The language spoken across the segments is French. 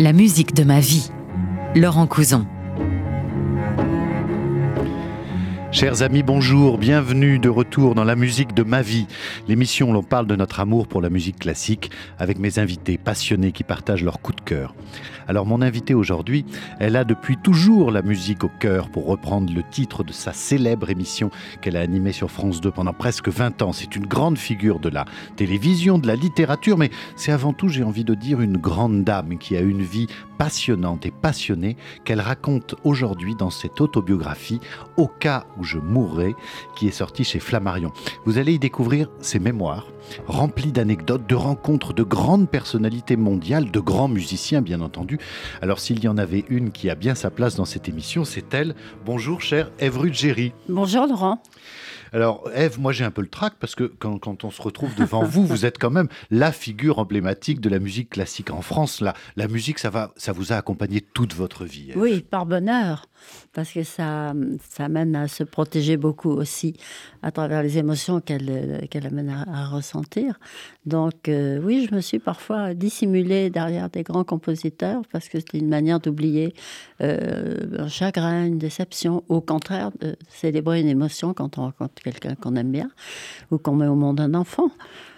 La musique de ma vie. Laurent Couson. Chers amis, bonjour, bienvenue de retour dans la musique de ma vie, l'émission où l'on parle de notre amour pour la musique classique avec mes invités passionnés qui partagent leur coup de cœur. Alors mon invitée aujourd'hui, elle a depuis toujours la musique au cœur pour reprendre le titre de sa célèbre émission qu'elle a animée sur France 2 pendant presque 20 ans. C'est une grande figure de la télévision, de la littérature, mais c'est avant tout, j'ai envie de dire, une grande dame qui a une vie passionnante et passionnée qu'elle raconte aujourd'hui dans cette autobiographie Au cas je mourrais, qui est sortie chez Flammarion. Vous allez y découvrir ses mémoires, remplies d'anecdotes, de rencontres de grandes personnalités mondiales, de grands musiciens bien entendu. Alors s'il y en avait une qui a bien sa place dans cette émission, c'est elle. Bonjour chère Ève Ruggieri. Bonjour Laurent. Alors, Eve, moi j'ai un peu le trac parce que quand, on se retrouve devant vous, vous êtes quand même la figure emblématique de la musique classique en France. La, la musique, ça, va, ça vous a accompagné toute votre vie. Oui, par bonheur, parce que ça, ça amène à se protéger beaucoup aussi à travers les émotions qu'elle amène à, ressentir. Donc, euh, oui, je me suis parfois dissimulée derrière des grands compositeurs parce que c'était une manière d'oublier euh, un chagrin, une déception, au contraire, de célébrer une émotion quand on rencontre quelqu'un qu'on aime bien ou qu'on met au monde un enfant.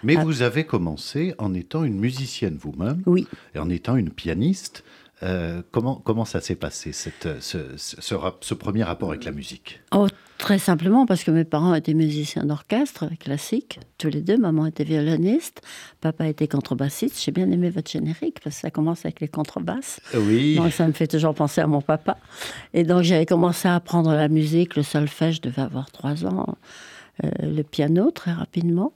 Mais ah. vous avez commencé en étant une musicienne vous-même. Oui. Et en étant une pianiste. Euh, comment, comment ça s'est passé, cette, ce, ce, premier rapport avec la musique? Oh, Très simplement parce que mes parents étaient musiciens d'orchestre classique, tous les deux. Maman était violoniste, papa était contrebassiste. J'ai bien aimé votre générique parce que ça commence avec les contrebasses. Oui. Donc ça me fait toujours penser à mon papa. Et donc j'avais commencé à apprendre la musique, le solfège, je devais avoir trois ans. Euh, le piano très rapidement.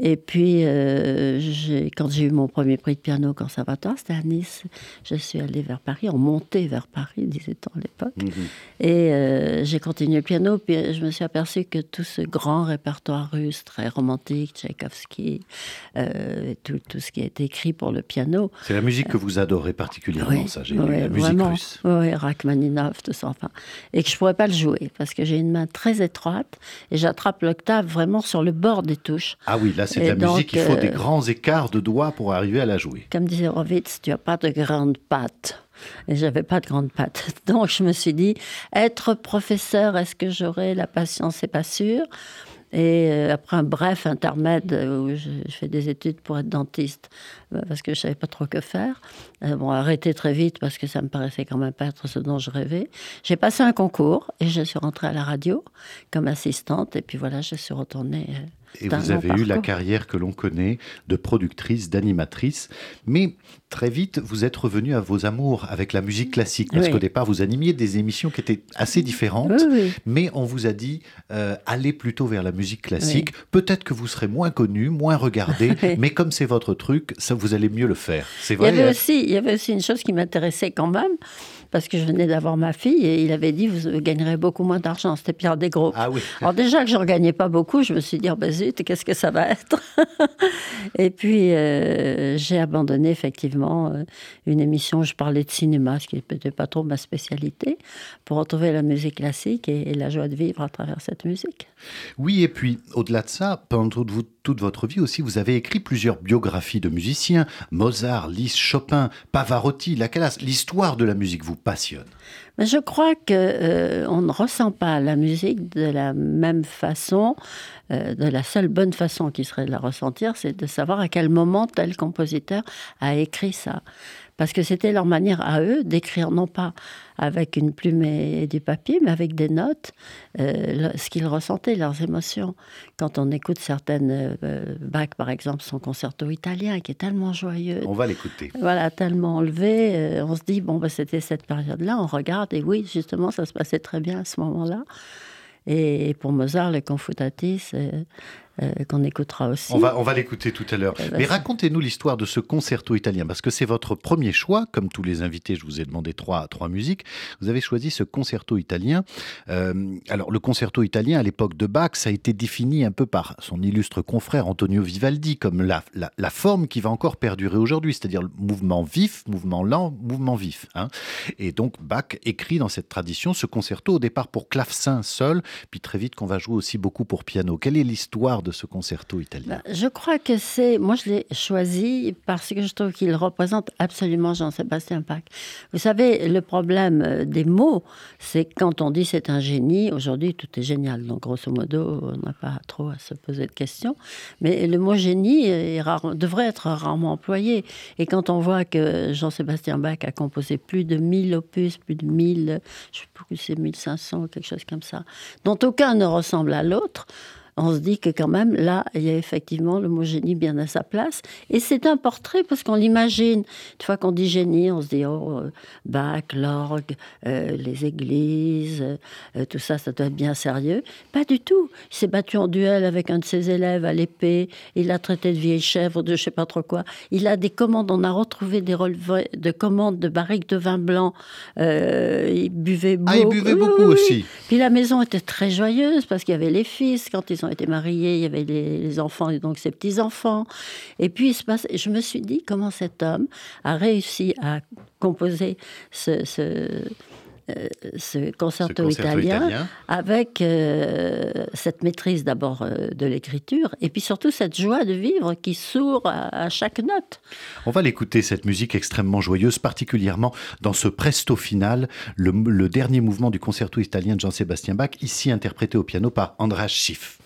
Et puis, euh, quand j'ai eu mon premier prix de piano au conservatoire, c'était à Nice. Je suis allée vers Paris, on montait vers Paris, disait-on à l'époque. Mhm. Et euh, j'ai continué le piano, puis je me suis aperçue que tout ce grand répertoire russe, très romantique, Tchaïkovski, euh, tout, tout, ce qui a été écrit pour le piano. C'est la musique que vous adorez particulièrement, ça, j'ai oui, la musique russe. Oui, Rachmaninoff, tout ça, enfin. Et que je ne pourrais pas le jouer, parce que j'ai une main très étroite, et j'attrape l'octave vraiment sur le bord des touches. Ah oui, là, c'est de la musique, il faut des euh, grands écarts de doigts pour arriver à la jouer. Comme disait Rovitz, tu n'as pas de grandes pattes. Et j'avais pas de grandes pattes. Donc je me suis dit, être professeur, est-ce que j'aurai la patience? C'est pas sûr. Et euh, après un bref intermède où je, fais des études pour être dentiste, euh, parce que je savais pas trop que faire. bon, arrêté très vite parce que ça me paraissait quand même pas être ce dont je rêvais. J'ai passé un concours et je suis rentrée à la radio comme assistante. Et puis voilà, je suis retournée et vous avez eu la carrière que l'on connaît de productrice, d'animatrice. Mais très vite, vous êtes revenu à vos amours avec la musique classique. Parce qu'au départ, vous animiez des émissions qui étaient assez différentes. mais on vous a dit, euh, allez plutôt vers la musique classique. Peut-être que vous serez moins connu, moins regardé. mais comme c'est votre truc, ça, vous allez mieux le faire. C'est vrai. Il y avait, aussi, il y avait aussi une chose qui m'intéressait quand même parce que je venais d'avoir ma fille et il avait dit vous gagnerez beaucoup moins d'argent. C'était Pierre Desgros. Ah oui. Alors déjà que je ne gagnais pas beaucoup, je me suis dit oh, ben zut, qu'est-ce que ça va être? Et puis euh, j'ai abandonné effectivement euh, une émission où je parlais de cinéma, ce qui n'était pas trop ma spécialité, pour retrouver la musique classique et, la joie de vivre à travers cette musique. Oui, et puis au-delà de ça, pendant toute, toute votre vie aussi, vous avez écrit plusieurs biographies de musiciens Mozart, Liszt, Chopin, Pavarotti, la L'histoire de la musique vous passionne Mais Je crois qu'on euh, on ne ressent pas la musique de la même façon. Euh, de la seule bonne façon qui serait de la ressentir, c'est de savoir à quel moment tel compositeur a écrit ça parce que c'était leur manière à eux d'écrire non pas avec une plume et, du papier, mais avec des notes, euh, ce qu'ils ressentaient, leurs émotions. Quand on écoute certaines, euh, Bach par exemple, son concerto italien, qui est tellement joyeux. On va l'écouter. Voilà, tellement enlevé, euh, on se dit, bon, bah, c'était cette période-là, on regarde, et oui, justement, ça se passait très bien à ce moment-là. Et pour Mozart, le Confutatis, euh, qu'on écoutera aussi. On va, on va l'écouter tout à l'heure. Ben, Mais racontez-nous l'histoire de ce concerto italien, parce que c'est votre premier choix. Comme tous les invités, je vous ai demandé trois, trois musiques. Vous avez choisi ce concerto italien. Euh, alors, le concerto italien, à l'époque de Bach, ça a été défini un peu par son illustre confrère Antonio Vivaldi comme la, la, forme qui va encore perdurer aujourd'hui, c'est-à-dire le mouvement vif, mouvement lent, mouvement vif. Hein. Et donc, Bach écrit dans cette tradition ce concerto au départ pour clavecin seul, puis très vite qu'on va jouer aussi beaucoup pour piano. Quelle est l'histoire de ce concerto italien ben, Je crois que c'est. Moi, je l'ai choisi parce que je trouve qu'il représente absolument Jean-Sébastien Bach. Vous savez, le problème euh, des mots, c'est quand on dit c'est un génie, aujourd'hui tout est génial. Donc, grosso modo, on n'a pas trop à se poser de questions. Mais le mot génie devrait être rarement employé. Et quand on voit que Jean-Sébastien Bach a composé plus de 1000 opus, plus de 1000, je sais plus, c'est 1500, quelque chose comme ça, dont aucun ne ressemble à l'autre, on se dit que quand même, là, il y a effectivement le mot génie bien à sa place. Et c'est un portrait parce qu'on l'imagine. Une fois qu'on dit génie, on se dit, oh, euh, Bach, l'orgue, euh, les églises, euh, tout ça, ça doit être bien sérieux. Pas du tout. Il s'est battu en duel avec un de ses élèves à l'épée. Il l'a traité de vieille chèvre, de je sais pas trop quoi. Il a des commandes. On a retrouvé des relevés de commandes de barriques de vin blanc. il buvait beaucoup. Ah, il buvait beaucoup aussi. Puis la maison était très joyeuse parce qu'il y avait les fils quand ils ont été mariés, il y avait les, enfants et donc ses petits-enfants. Et puis, il se passe, je me suis dit comment cet homme a réussi à composer ce, ce euh, concerto, italien, avec euh, cette maîtrise d'abord euh, de l'écriture et puis surtout cette joie de vivre qui sourd à, chaque note. On va l'écouter, cette musique extrêmement joyeuse, particulièrement dans ce presto final, le, le dernier mouvement du concerto italien de Jean-Sébastien Bach, ici interprété au piano par Andras Schiff.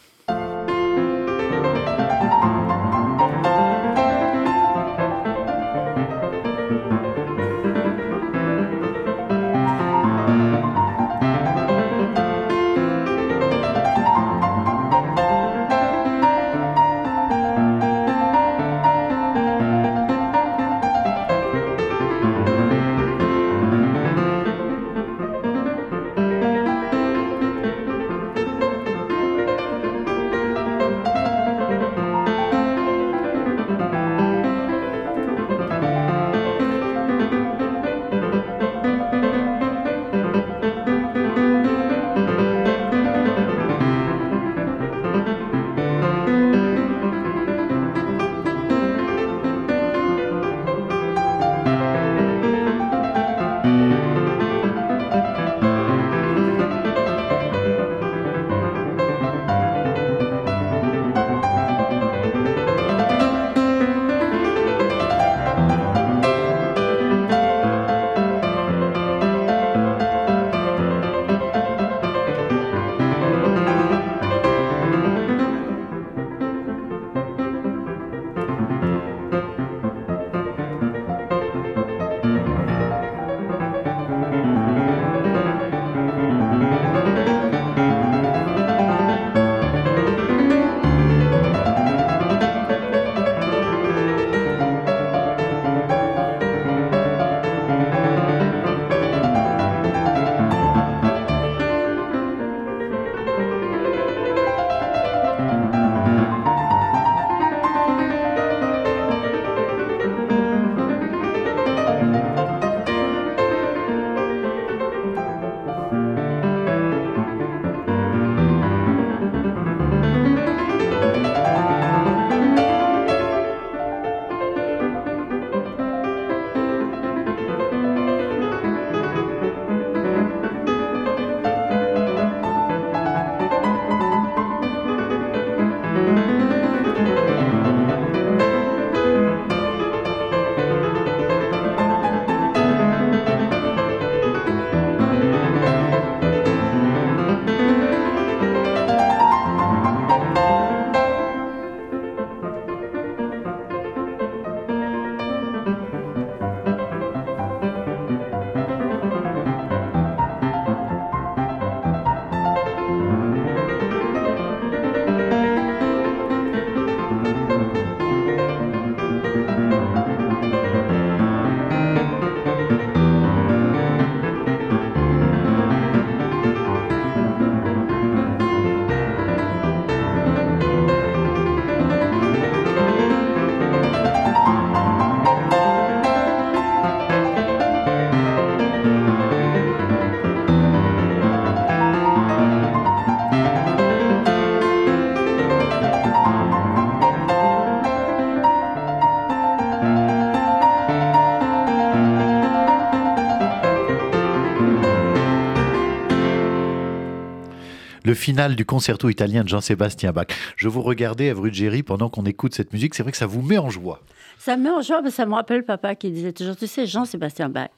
Le final du concerto italien de Jean-Sébastien Bach. Je vous regardais, Evruggeri, pendant qu'on écoute cette musique. C'est vrai que ça vous met en joie. Ça me met en joie, mais ça me rappelle papa qui disait toujours, tu sais, Jean-Sébastien Bach,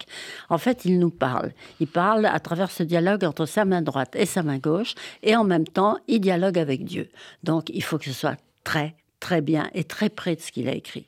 en fait, il nous parle. Il parle à travers ce dialogue entre sa main droite et sa main gauche, et en même temps, il dialogue avec Dieu. Donc, il faut que ce soit très, très bien et très près de ce qu'il a écrit.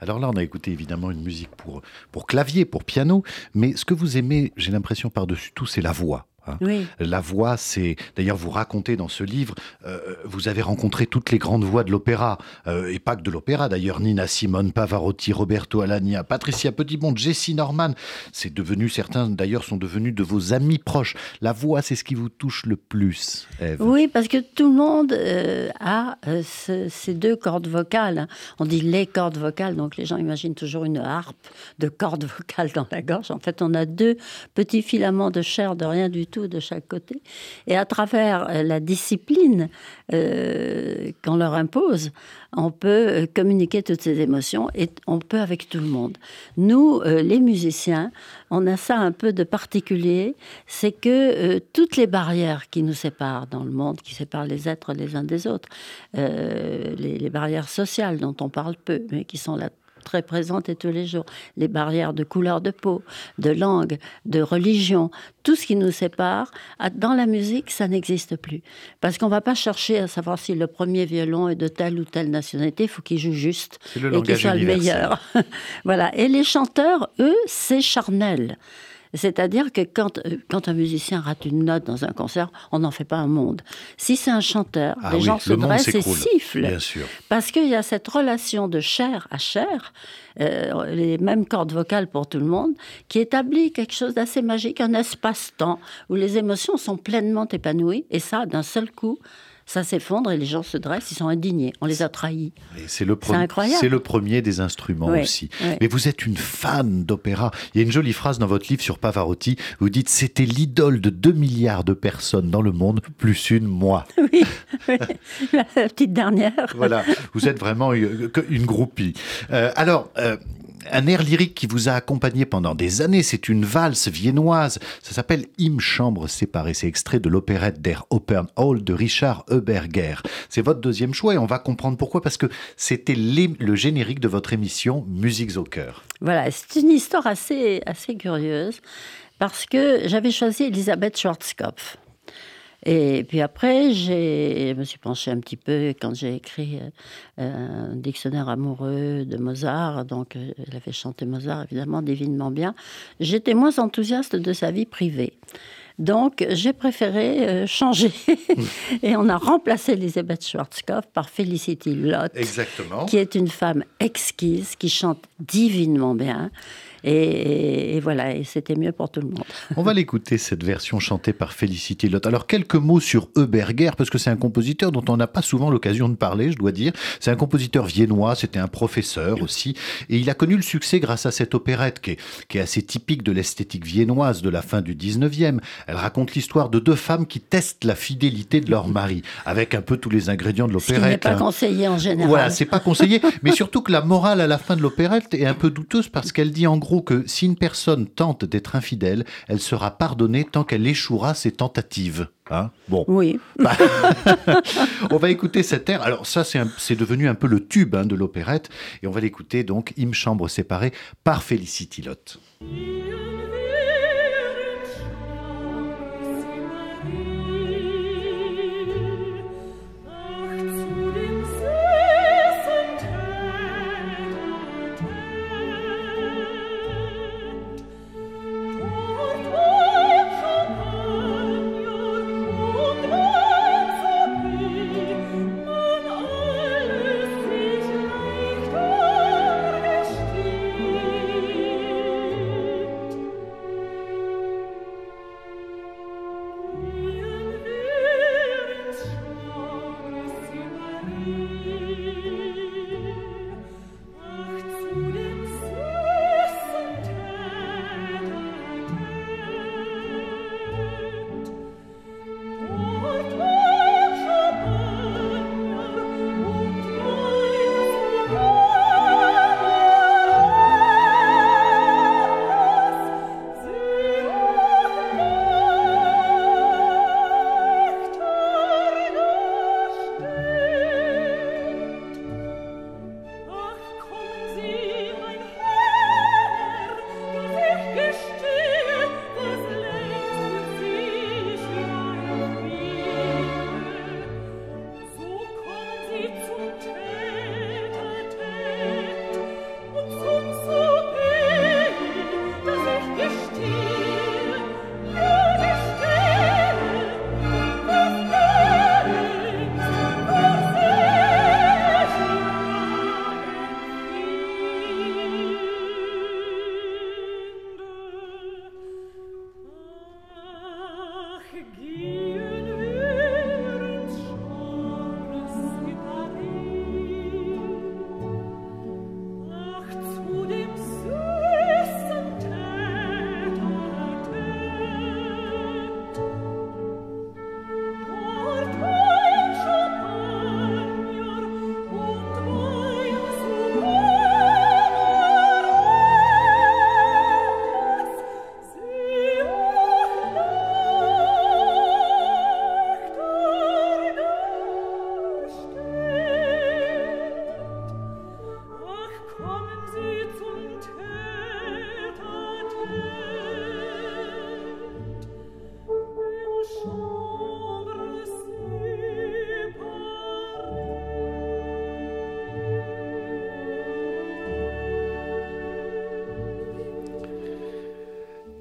Alors là, on a écouté évidemment une musique pour, pour clavier, pour piano, mais ce que vous aimez, j'ai l'impression par-dessus tout, c'est la voix. Hein. Oui. La voix, c'est. D'ailleurs, vous racontez dans ce livre, euh, vous avez rencontré toutes les grandes voix de l'opéra, euh, et pas que de l'opéra d'ailleurs. Nina Simone, Pavarotti, Roberto Alagna, Patricia Petitbon, Jessie Norman. C'est devenu, certains d'ailleurs sont devenus de vos amis proches. La voix, c'est ce qui vous touche le plus. Oui, parce que tout le monde euh, a ces deux cordes vocales. Hein. On dit les cordes vocales, donc les gens imaginent toujours une harpe de cordes vocales dans la gorge. En fait, on a deux petits filaments de chair de rien du tout de chaque côté. Et à travers euh, la discipline euh, qu'on leur impose, on peut euh, communiquer toutes ces émotions et on peut avec tout le monde. Nous, les musiciens, on a ça un peu de particulier, c'est que toutes les barrières qui nous séparent dans le monde, qui séparent les êtres les uns des autres, les, les barrières sociales dont on parle peu, mais qui sont là très présentes et tous les jours. Les barrières de couleur de peau, de langue, de religion, tout ce qui nous sépare, dans la musique, ça n'existe plus. Parce qu'on ne va pas chercher à savoir si le premier violon est de telle ou telle nationalité, il faut qu'il joue juste et qu'il soit le meilleur. voilà. Et les chanteurs, eux, c'est charnel. C'est-à-dire que quand, euh, quand un musicien rate une note dans un concert, on n'en fait pas un monde. Si c'est un chanteur, ah les gens se dressent et sifflent. Bien sûr. Parce qu'il y a cette relation de chair à chair, euh, les mêmes cordes vocales pour tout le monde, qui établit quelque chose d'assez magique, un espace-temps où les émotions sont pleinement épanouies. Et ça, d'un seul coup, ça s'effondre et les gens se dressent, ils sont indignés. On les a trahis. C'est le, c'est le premier des instruments aussi. Mais vous êtes une fan d'opéra. Il y a une jolie phrase dans votre livre sur Pavarotti. Vous dites C'était l'idole de 2 milliards de personnes dans le monde, plus une, moi. Oui, la petite dernière. voilà, vous êtes vraiment une, groupie. Euh, alors, euh, un air lyrique qui vous a accompagné pendant des années. C'est une valse viennoise. Ça s'appelle Hymne chambre séparée. C'est extrait de l'opérette Der Open Hall de Richard Eberger. C'est votre deuxième choix et on va comprendre pourquoi. Parce que c'était le générique de votre émission Musiques au cœur. Voilà, c'est une histoire assez, assez curieuse parce que j'avais choisi Elisabeth Schwarzkopf. Et puis après, je me suis penchée un petit peu quand j'ai écrit euh, un dictionnaire amoureux de Mozart. Donc, euh, elle avait chanté Mozart, évidemment, divinement bien. J'étais moins enthousiaste de sa vie privée. Donc, j'ai préféré euh, changer. et on a remplacé Elisabeth Schwarzkopf par Felicity Lott. Exactement. Qui est une femme exquise, qui chante divinement bien. Et, voilà, et c'était mieux pour tout le monde. On va l'écouter, cette version chantée par Félicité Lotte. Alors, quelques mots sur Eberger, parce que c'est un compositeur dont on n'a pas souvent l'occasion de parler, je dois dire. C'est un compositeur viennois, c'était un professeur aussi, et il a connu le succès grâce à cette opérette qui est, qui est assez typique de l'esthétique viennoise de la fin du 19e. Elle raconte l'histoire de deux femmes qui testent la fidélité de leur mari, avec un peu tous les ingrédients de l'opérette. Ce n'est pas hein. conseillé en général. Voilà, c'est pas conseillé, mais surtout que la morale à la fin de l'opérette est un peu douteuse parce qu'elle dit en gros que si une personne tente d'être infidèle, elle sera pardonnée tant qu'elle échouera ses tentatives. Hein bon. Oui. Bah, on va écouter cette air. Alors ça, c'est devenu un peu le tube hein, de l'opérette. Et on va l'écouter donc, Hymne chambre séparée, par Félicity Lotte.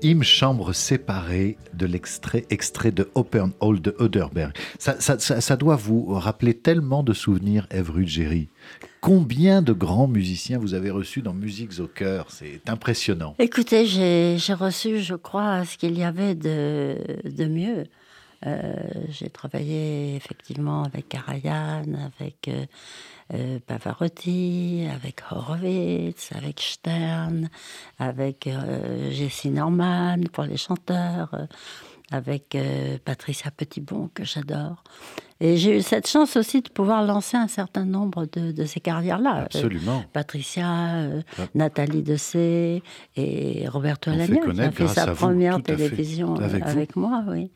Hymne chambre séparée de l'extrait extrait de Open Hall de Oderberg. Ça, ça, ça, doit vous rappeler tellement de souvenirs, Ève Ruggieri. Combien de grands musiciens vous avez reçus dans Musiques au cœur? C'est impressionnant. Écoutez, j'ai reçu, je crois, ce qu'il y avait de, de mieux. Euh, j'ai travaillé effectivement avec Karajan, avec euh, euh, Pavarotti, avec Horowitz, avec Stern, avec Jessie Norman pour les chanteurs, avec Patricia Petitbon que j'adore. Et j'ai eu cette chance aussi de pouvoir lancer un certain nombre de, ces carrières-là. Euh, Absolument. Patricia, euh, Nathalie Dessay et Roberto Alagna, qui a fait sa première télévision euh, avec, moi. Oui.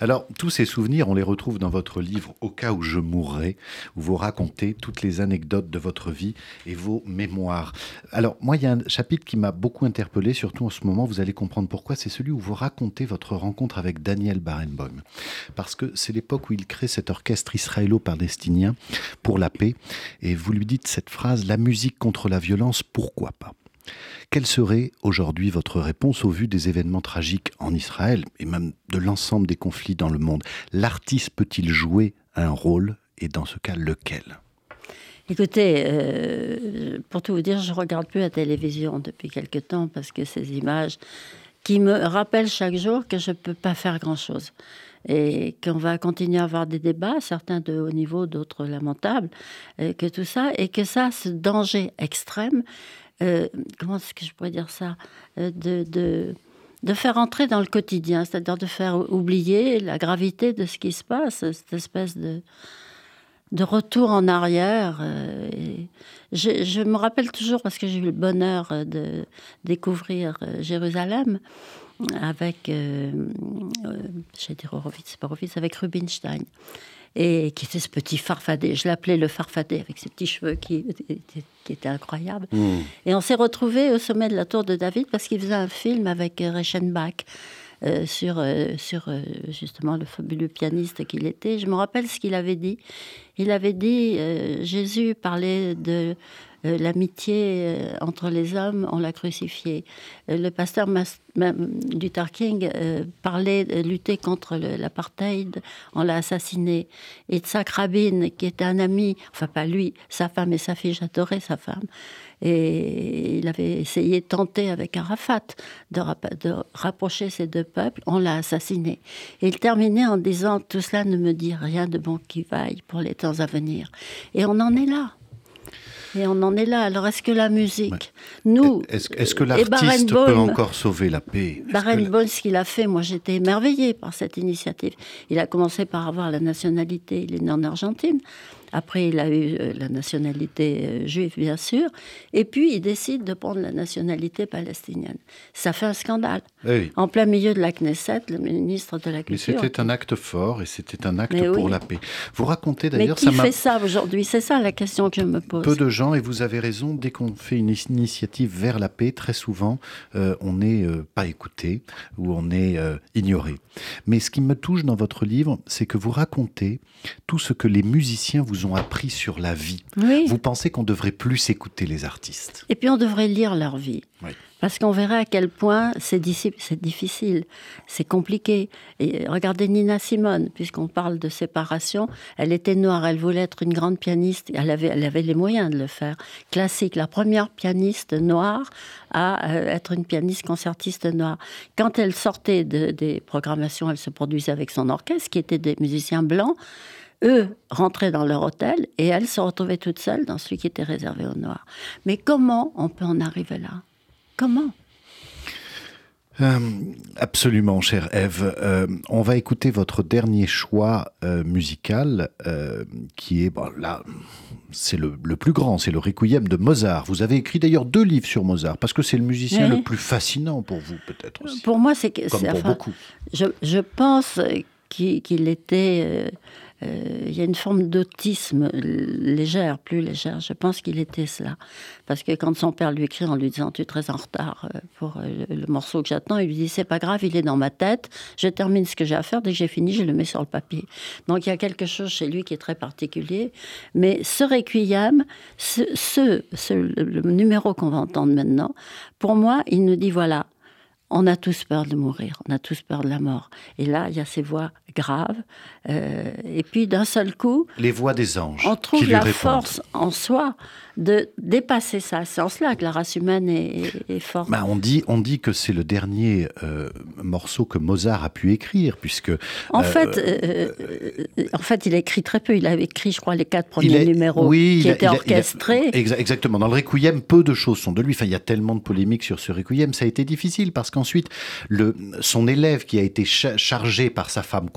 Alors, tous ces souvenirs, on les retrouve dans votre livre Au cas où je mourrai, où vous racontez toutes les anecdotes de votre vie et vos mémoires. Alors, moi, il y a un chapitre qui m'a beaucoup interpellé, surtout en ce moment, vous allez comprendre pourquoi, c'est celui où vous racontez votre rencontre avec Daniel Barenboim. Parce que c'est l'époque où il crée cette orchestre israélo-palestinien pour la paix. Et vous lui dites cette phrase, la musique contre la violence, pourquoi pas? Quelle serait aujourd'hui votre réponse au vu des événements tragiques en Israël et même de l'ensemble des conflits dans le monde? L'artiste peut-il jouer un rôle et dans ce cas lequel? Écoutez, euh, pour tout vous dire, je regarde plus la télévision depuis quelque temps parce que ces images qui me rappellent chaque jour que je ne peux pas faire grand-chose et qu'on va continuer à avoir des débats, certains de haut niveau, d'autres lamentables, et que tout ça, et que ça, ce danger extrême, euh, comment est-ce que je pourrais dire ça, euh, de, de, faire entrer dans le quotidien, c'est-à-dire de faire oublier la gravité de ce qui se passe, cette espèce de, de retour en arrière. Euh, je, me rappelle toujours, parce que j'ai eu le bonheur de découvrir Jérusalem, avec, euh, euh, Horowitz, pas Horowitz, avec Rubinstein, et qui était ce petit farfadet. Je l'appelais le farfadet, avec ses petits cheveux qui, qui étaient incroyables. Hmm. Et on s'est retrouvés au sommet de la tour de David parce qu'il faisait un film avec Reichenbach. Euh, sur, sur justement le fabuleux pianiste qu'il était. Je me rappelle ce qu'il avait dit. Il avait dit, Jésus parlait de euh, l'amitié euh, entre les hommes, on l'a crucifié. Euh, le pasteur Luther King parlait de lutter contre l'apartheid, on l'a assassiné. Et Tzak Rabin, qui était un ami, enfin pas lui, sa femme et sa fille, j'adorais sa femme. Et il avait essayé, tenter avec Arafat de, de rapprocher ces deux peuples. On l'a assassiné. Et il terminait en disant Tout cela ne me dit rien de bon qui vaille pour les temps à venir. Et on en est là. Et on en est là. Alors, est-ce que la musique, nous. Est-ce que l'artiste peut encore sauver la paix? Barenboim, ce qu'il a fait, moi j'étais émerveillée par cette initiative. Il a commencé par avoir la nationalité, il est né en Argentine. Après, il a eu euh, la nationalité euh, juive, bien sûr. Et puis, il décide de prendre la nationalité palestinienne. Ça fait un scandale. Eh en plein milieu de la Knesset, le ministre de la Culture. Mais c'était un acte fort et c'était un acte pour la paix. Vous racontez d'ailleurs... Mais qui fait ça aujourd'hui? C'est ça la question que je me pose. Peu de gens, et vous avez raison, dès qu'on fait une initiative vers la paix, très souvent, euh, on n'est pas écouté ou on est ignoré. Mais ce qui me touche dans votre livre, c'est que vous racontez tout ce que les musiciens vous ont appris sur la vie. Vous pensez qu'on devrait plus écouter les artistes Et puis on devrait lire leur vie. Parce qu'on verrait à quel point c'est difficile, c'est compliqué. Et regardez Nina Simone, puisqu'on parle de séparation, elle était noire, elle voulait être une grande pianiste, elle avait, elle avait les moyens de le faire. Classique, la première pianiste noire à euh, être une pianiste concertiste noire. Quand elle sortait de, des programmations, elle se produisait avec son orchestre, qui était des musiciens blancs eux rentraient dans leur hôtel et elle se retrouvait toute seule dans celui qui était réservé aux Noirs. Mais comment on peut en arriver là? Comment? Euh, absolument, chère Eve. Euh, on va écouter votre dernier choix euh, musical, qui est bon, là, c'est le, plus grand, c'est le Requiem de Mozart. Vous avez écrit d'ailleurs deux livres sur Mozart, parce que c'est le musicien le plus fascinant pour vous, peut-être aussi. Pour moi, c'est comme pour beaucoup. Je, je pense qu'il était il y a une forme d'autisme légère, plus légère. Je pense qu'il était cela. Parce que quand son père lui écrit en lui disant Tu es très en retard euh, pour euh, le, morceau que j'attends, il lui dit C'est pas grave, il est dans ma tête, je termine ce que j'ai à faire, dès que j'ai fini, je le mets sur le papier. Donc il y a quelque chose chez lui qui est très particulier. Mais ce requiem, ce, le numéro qu'on va entendre maintenant, pour moi, il nous dit Voilà, on a tous peur de mourir, on a tous peur de la mort. Et là, il y a ces voix graves. Euh, et puis d'un seul coup, les voix des anges. On trouve la force en soi de dépasser ça. C'est en cela que la race humaine est, forte. Bah, on, dit, on dit que c'est le dernier euh, morceau que Mozart a pu écrire, puisque... En, euh, fait, en fait, il a écrit très peu. Il avait écrit, je crois, les quatre premiers numéros qui étaient orchestrés. exactement. Dans le Requiem, peu de choses sont de lui. Enfin, il y a tellement de polémiques sur ce Requiem. Ça a été difficile parce qu'ensuite, son élève qui a été chargé par sa femme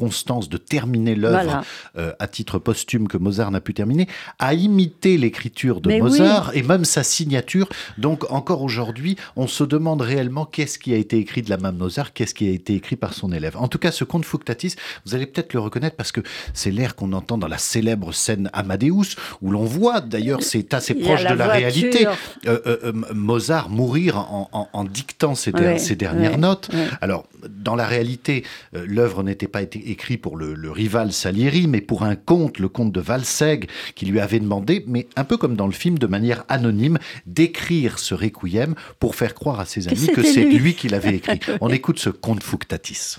De terminer l'œuvre à titre posthume que Mozart n'a pu terminer, a imité l'écriture de Mozart et même sa signature. Donc encore aujourd'hui, on se demande réellement qu'est-ce qui a été écrit de la main de Mozart, qu'est-ce qui a été écrit par son élève. En tout cas, ce conte Fuctatis, vous allez peut-être le reconnaître parce que c'est l'air qu'on entend dans la célèbre scène Amadeus, où l'on voit, d'ailleurs, c'est assez proche de la réalité, euh, euh, euh, Mozart mourir en, dictant ses, dernières notes. Alors, dans la réalité, l'œuvre n'était pas été écrite pour le, le, rival Salieri, mais pour un comte, le comte de Valseg, qui lui avait demandé, mais un peu comme dans le film, de manière anonyme d'écrire ce requiem pour faire croire à ses amis que, c'est lui. qui l'avait écrit. On écoute ce conte Fuctatis.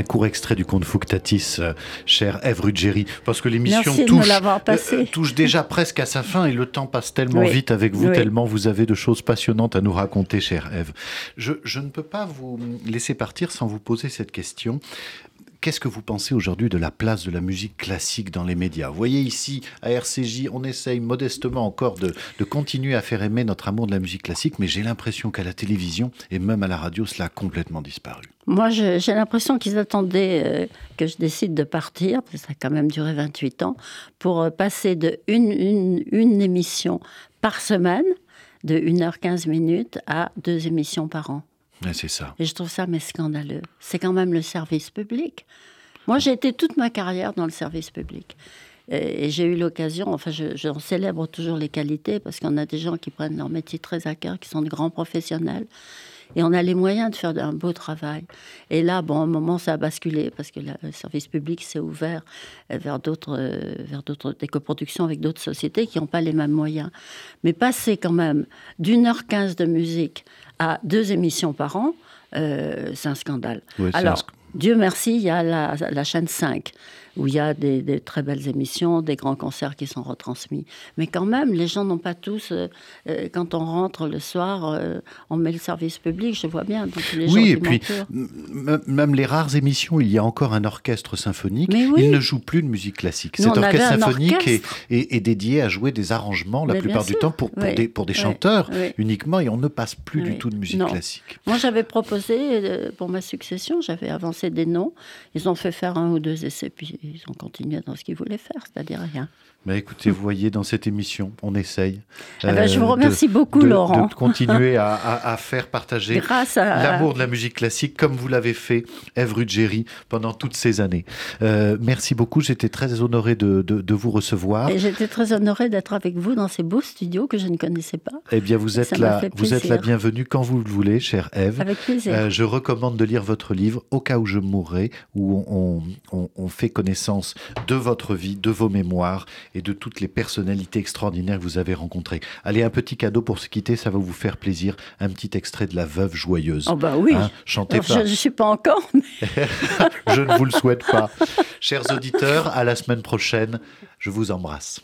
Un, court extrait du conte Fuctatis, euh, cher Ève Ruggieri, parce que l'émission touche, euh, touche, déjà presque à sa fin et le temps passe tellement vite avec vous, tellement vous avez de choses passionnantes à nous raconter, chère Ève. Je, je ne peux pas vous laisser partir sans vous poser cette question. Qu'est-ce que vous pensez aujourd'hui de la place de la musique classique dans les médias? Vous voyez ici, à RCJ, on essaye modestement encore de, continuer à faire aimer notre amour de la musique classique, mais j'ai l'impression qu'à la télévision et même à la radio, cela a complètement disparu. Moi, j'ai l'impression qu'ils attendaient euh, que je décide de partir, parce que ça a quand même duré 28 ans, pour euh, passer de une, émission par semaine, de 1h15 minutes, à deux émissions par an c'est ça. Et je trouve ça mais scandaleux. C'est quand même le service public. Moi, j'ai été toute ma carrière dans le service public. Et, j'ai eu l'occasion, enfin, je, célèbre toujours les qualités parce qu'on a des gens qui prennent leur métier très à cœur, qui sont de grands professionnels. Et on a les moyens de faire un beau travail. Et là, bon, à un moment, ça a basculé parce que le service public s'est ouvert vers d'autres, vers d'autres, des coproductions avec d'autres sociétés qui n'ont pas les mêmes moyens. Mais passer quand même d'une heure quinze de musique à deux émissions par an, euh, c'est un scandale. Alors, Dieu merci, il y a la, la chaîne 5 où il y a des, très belles émissions, des grands concerts qui sont retransmis. Mais quand même, les gens n'ont pas tous, euh, euh, quand on rentre le soir, euh, on met le service public, je vois bien. Donc les oui, et puis même les rares émissions, il y a encore un orchestre symphonique. Il ne joue plus de musique classique. Cet orchestre symphonique Est, dédié à jouer des arrangements la plupart du temps pour, des, pour des chanteurs uniquement, et on ne passe plus du tout de musique classique. Moi, j'avais proposé pour ma succession, j'avais avancé des noms. Ils ont fait faire un ou deux essais, puis ils ont continué dans ce qu'ils voulaient faire, c'est-à-dire rien. Écoutez, vous voyez, dans cette émission, on essaye. Ah ben, je vous euh, remercie beaucoup, Laurent. De continuer à, faire partager l'amour de la musique classique, comme vous l'avez fait, Ève Ruggieri, pendant toutes ces années. Euh, merci beaucoup, j'étais très honoré de, vous recevoir. J'étais très honoré d'être avec vous dans ces beaux studios que je ne connaissais pas. Eh bien, vous êtes, la, vous êtes la bienvenue quand vous le voulez, chère Ève. Avec plaisir. Euh, je recommande de lire votre livre, Au cas où je mourrai, où on, on fait connaissance de votre vie, de vos mémoires et de toutes les personnalités extraordinaires que vous avez rencontrées. Allez, un petit cadeau pour se quitter, ça va vous faire plaisir. Un petit extrait de La Veuve Joyeuse. Oh bah oui. Hein, chantez pas. Je ne suis pas encore. je ne vous le souhaite pas. Chers auditeurs, à la semaine prochaine. Je vous embrasse.